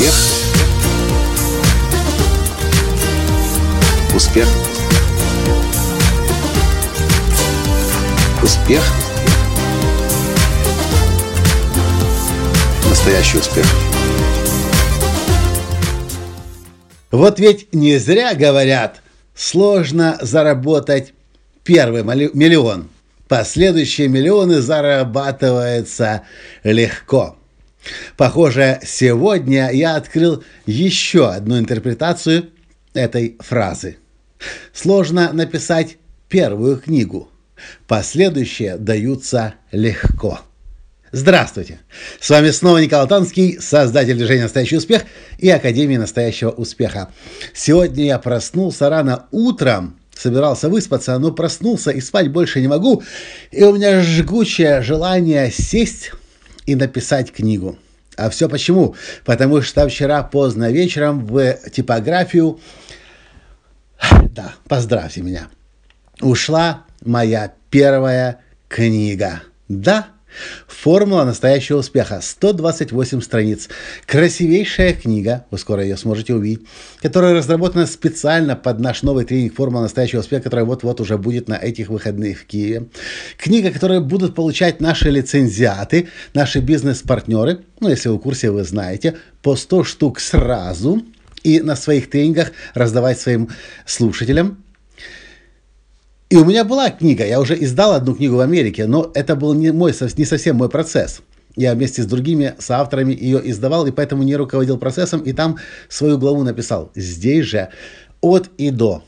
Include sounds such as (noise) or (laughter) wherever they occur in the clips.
Успех. Успех. Успех. Настоящий успех. Вот ведь не зря говорят, сложно заработать первый миллион. Последующие миллионы зарабатываются легко. Похоже, сегодня я открыл еще одну интерпретацию этой фразы. Сложно написать первую книгу. Последующие даются легко. Здравствуйте! С вами снова Николай Танский, создатель движения «Настоящий успех» и Академии настоящего успеха. Сегодня я проснулся рано утром, собирался выспаться, но проснулся и спать больше не могу, и у меня жгучее желание сесть и написать книгу. А все почему? Потому что вчера поздно вечером в типографию, (sighs) да, поздравьте меня, ушла моя первая книга. Да, Формула настоящего успеха. 128 страниц. Красивейшая книга, вы скоро ее сможете увидеть, которая разработана специально под наш новый тренинг «Формула настоящего успеха», который вот-вот уже будет на этих выходных в Киеве. Книга, которую будут получать наши лицензиаты, наши бизнес-партнеры, ну, если вы в курсе, вы знаете, по 100 штук сразу и на своих тренингах раздавать своим слушателям и у меня была книга, я уже издал одну книгу в Америке, но это был не, мой, не совсем мой процесс. Я вместе с другими соавторами ее издавал, и поэтому не руководил процессом, и там свою главу написал. Здесь же от и до.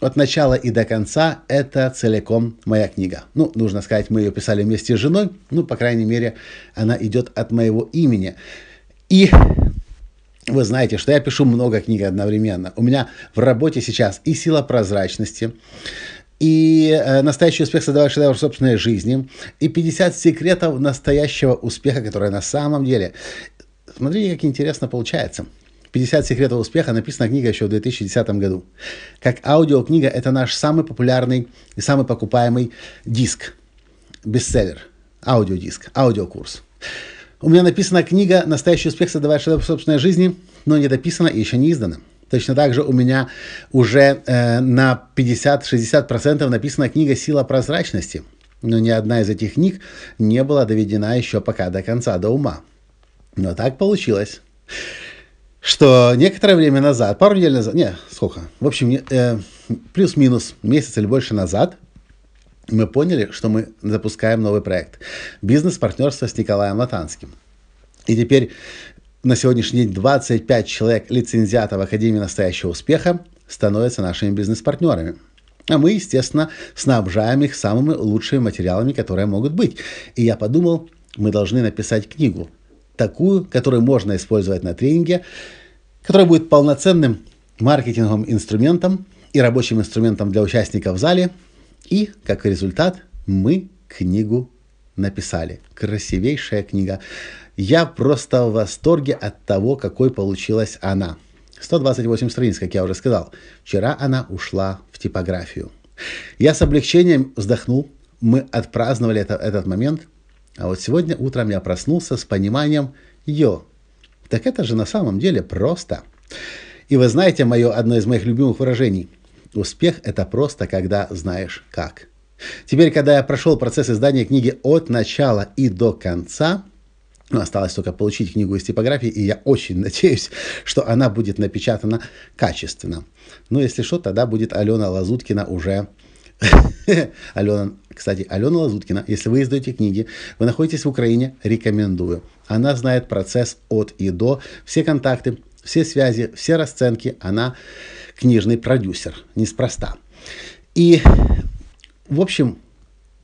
От начала и до конца это целиком моя книга. Ну, нужно сказать, мы ее писали вместе с женой, ну, по крайней мере, она идет от моего имени. И вы знаете, что я пишу много книг одновременно. У меня в работе сейчас и сила прозрачности, и э, настоящий успех создавать шедевр собственной жизни, и 50 секретов настоящего успеха, которые на самом деле... Смотрите, как интересно получается. 50 секретов успеха написана книга еще в 2010 году. Как аудиокнига это наш самый популярный и самый покупаемый диск, бестселлер, аудиодиск, аудиокурс. У меня написана книга «Настоящий успех создавать шедевр собственной жизни», но не дописана и еще не издана. Точно так же у меня уже э, на 50-60% написана книга «Сила прозрачности». Но ни одна из этих книг не была доведена еще пока до конца, до ума. Но так получилось, что некоторое время назад, пару недель назад, не, сколько, в общем, э, плюс-минус месяц или больше назад, мы поняли, что мы запускаем новый проект. Бизнес-партнерство с Николаем Латанским. И теперь на сегодняшний день 25 человек лицензиатов Академии настоящего успеха становятся нашими бизнес-партнерами. А мы, естественно, снабжаем их самыми лучшими материалами, которые могут быть. И я подумал, мы должны написать книгу, такую, которую можно использовать на тренинге, которая будет полноценным маркетинговым инструментом и рабочим инструментом для участников в зале. И, как результат, мы книгу написали. Красивейшая книга. Я просто в восторге от того, какой получилась она. 128 страниц, как я уже сказал. Вчера она ушла в типографию. Я с облегчением вздохнул. Мы отпраздновали это, этот момент. А вот сегодня утром я проснулся с пониманием «Йо, так это же на самом деле просто». И вы знаете мое одно из моих любимых выражений. Успех – это просто, когда знаешь как. Теперь, когда я прошел процесс издания книги от начала и до конца, осталось только получить книгу из типографии, и я очень (laughs) надеюсь, что она будет напечатана качественно. Но если что, тогда будет Алена Лазуткина уже... (laughs) Алена, кстати, Алена Лазуткина, если вы издаете книги, вы находитесь в Украине, рекомендую. Она знает процесс от и до, все контакты, все связи, все расценки. Она книжный продюсер, неспроста. И, в общем,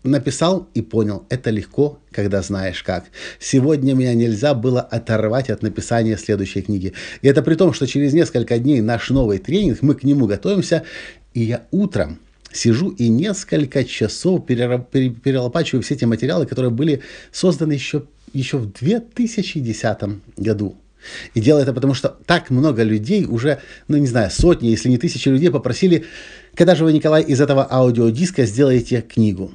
Написал и понял, это легко, когда знаешь как. Сегодня меня нельзя было оторвать от написания следующей книги. И это при том, что через несколько дней наш новый тренинг, мы к нему готовимся, и я утром сижу и несколько часов перелопачиваю все те материалы, которые были созданы еще, еще в 2010 году. И делаю это потому, что так много людей, уже, ну не знаю, сотни, если не тысячи людей попросили, когда же вы, Николай, из этого аудиодиска сделаете книгу.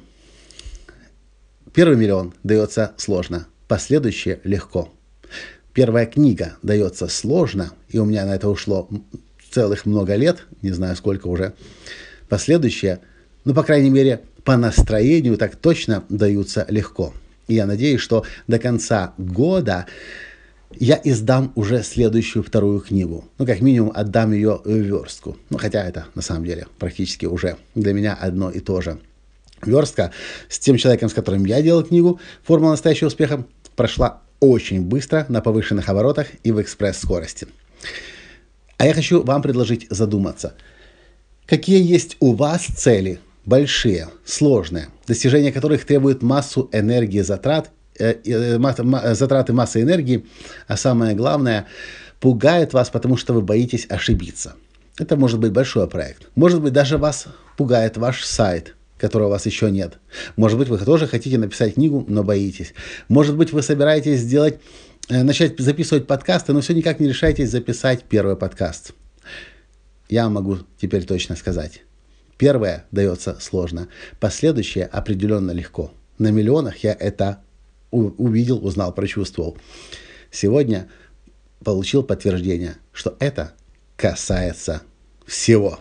Первый миллион дается сложно, последующие легко. первая книга дается сложно, и у меня на это ушло целых много лет, не знаю сколько уже, последующие, ну, по крайней мере, по настроению так точно даются легко. И я надеюсь, что до конца года я издам уже следующую вторую книгу. Ну, как минимум, отдам ее в верстку. Ну, хотя это, на самом деле, практически уже для меня одно и то же. Верстка с тем человеком, с которым я делал книгу «Формула настоящего успеха» прошла очень быстро, на повышенных оборотах и в экспресс-скорости. А я хочу вам предложить задуматься. Какие есть у вас цели, большие, сложные, достижение которых требует массу энергии затрат Э, э, затраты массы энергии, а самое главное, пугает вас, потому что вы боитесь ошибиться. Это может быть большой проект. Может быть, даже вас пугает ваш сайт, которого у вас еще нет. Может быть, вы тоже хотите написать книгу, но боитесь. Может быть, вы собираетесь сделать, э, начать записывать подкасты, но все никак не решаетесь записать первый подкаст. Я могу теперь точно сказать. Первое дается сложно, последующее определенно легко. На миллионах я это увидел, узнал, прочувствовал. Сегодня получил подтверждение, что это касается всего.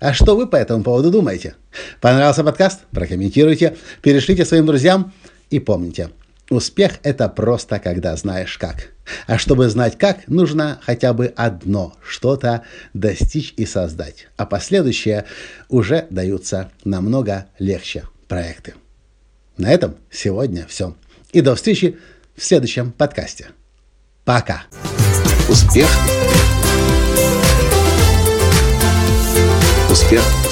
А что вы по этому поводу думаете? Понравился подкаст? Прокомментируйте, перешлите своим друзьям и помните, успех – это просто когда знаешь как. А чтобы знать как, нужно хотя бы одно что-то достичь и создать. А последующие уже даются намного легче проекты. На этом сегодня все. И до встречи в следующем подкасте. Пока. Успех. Успех.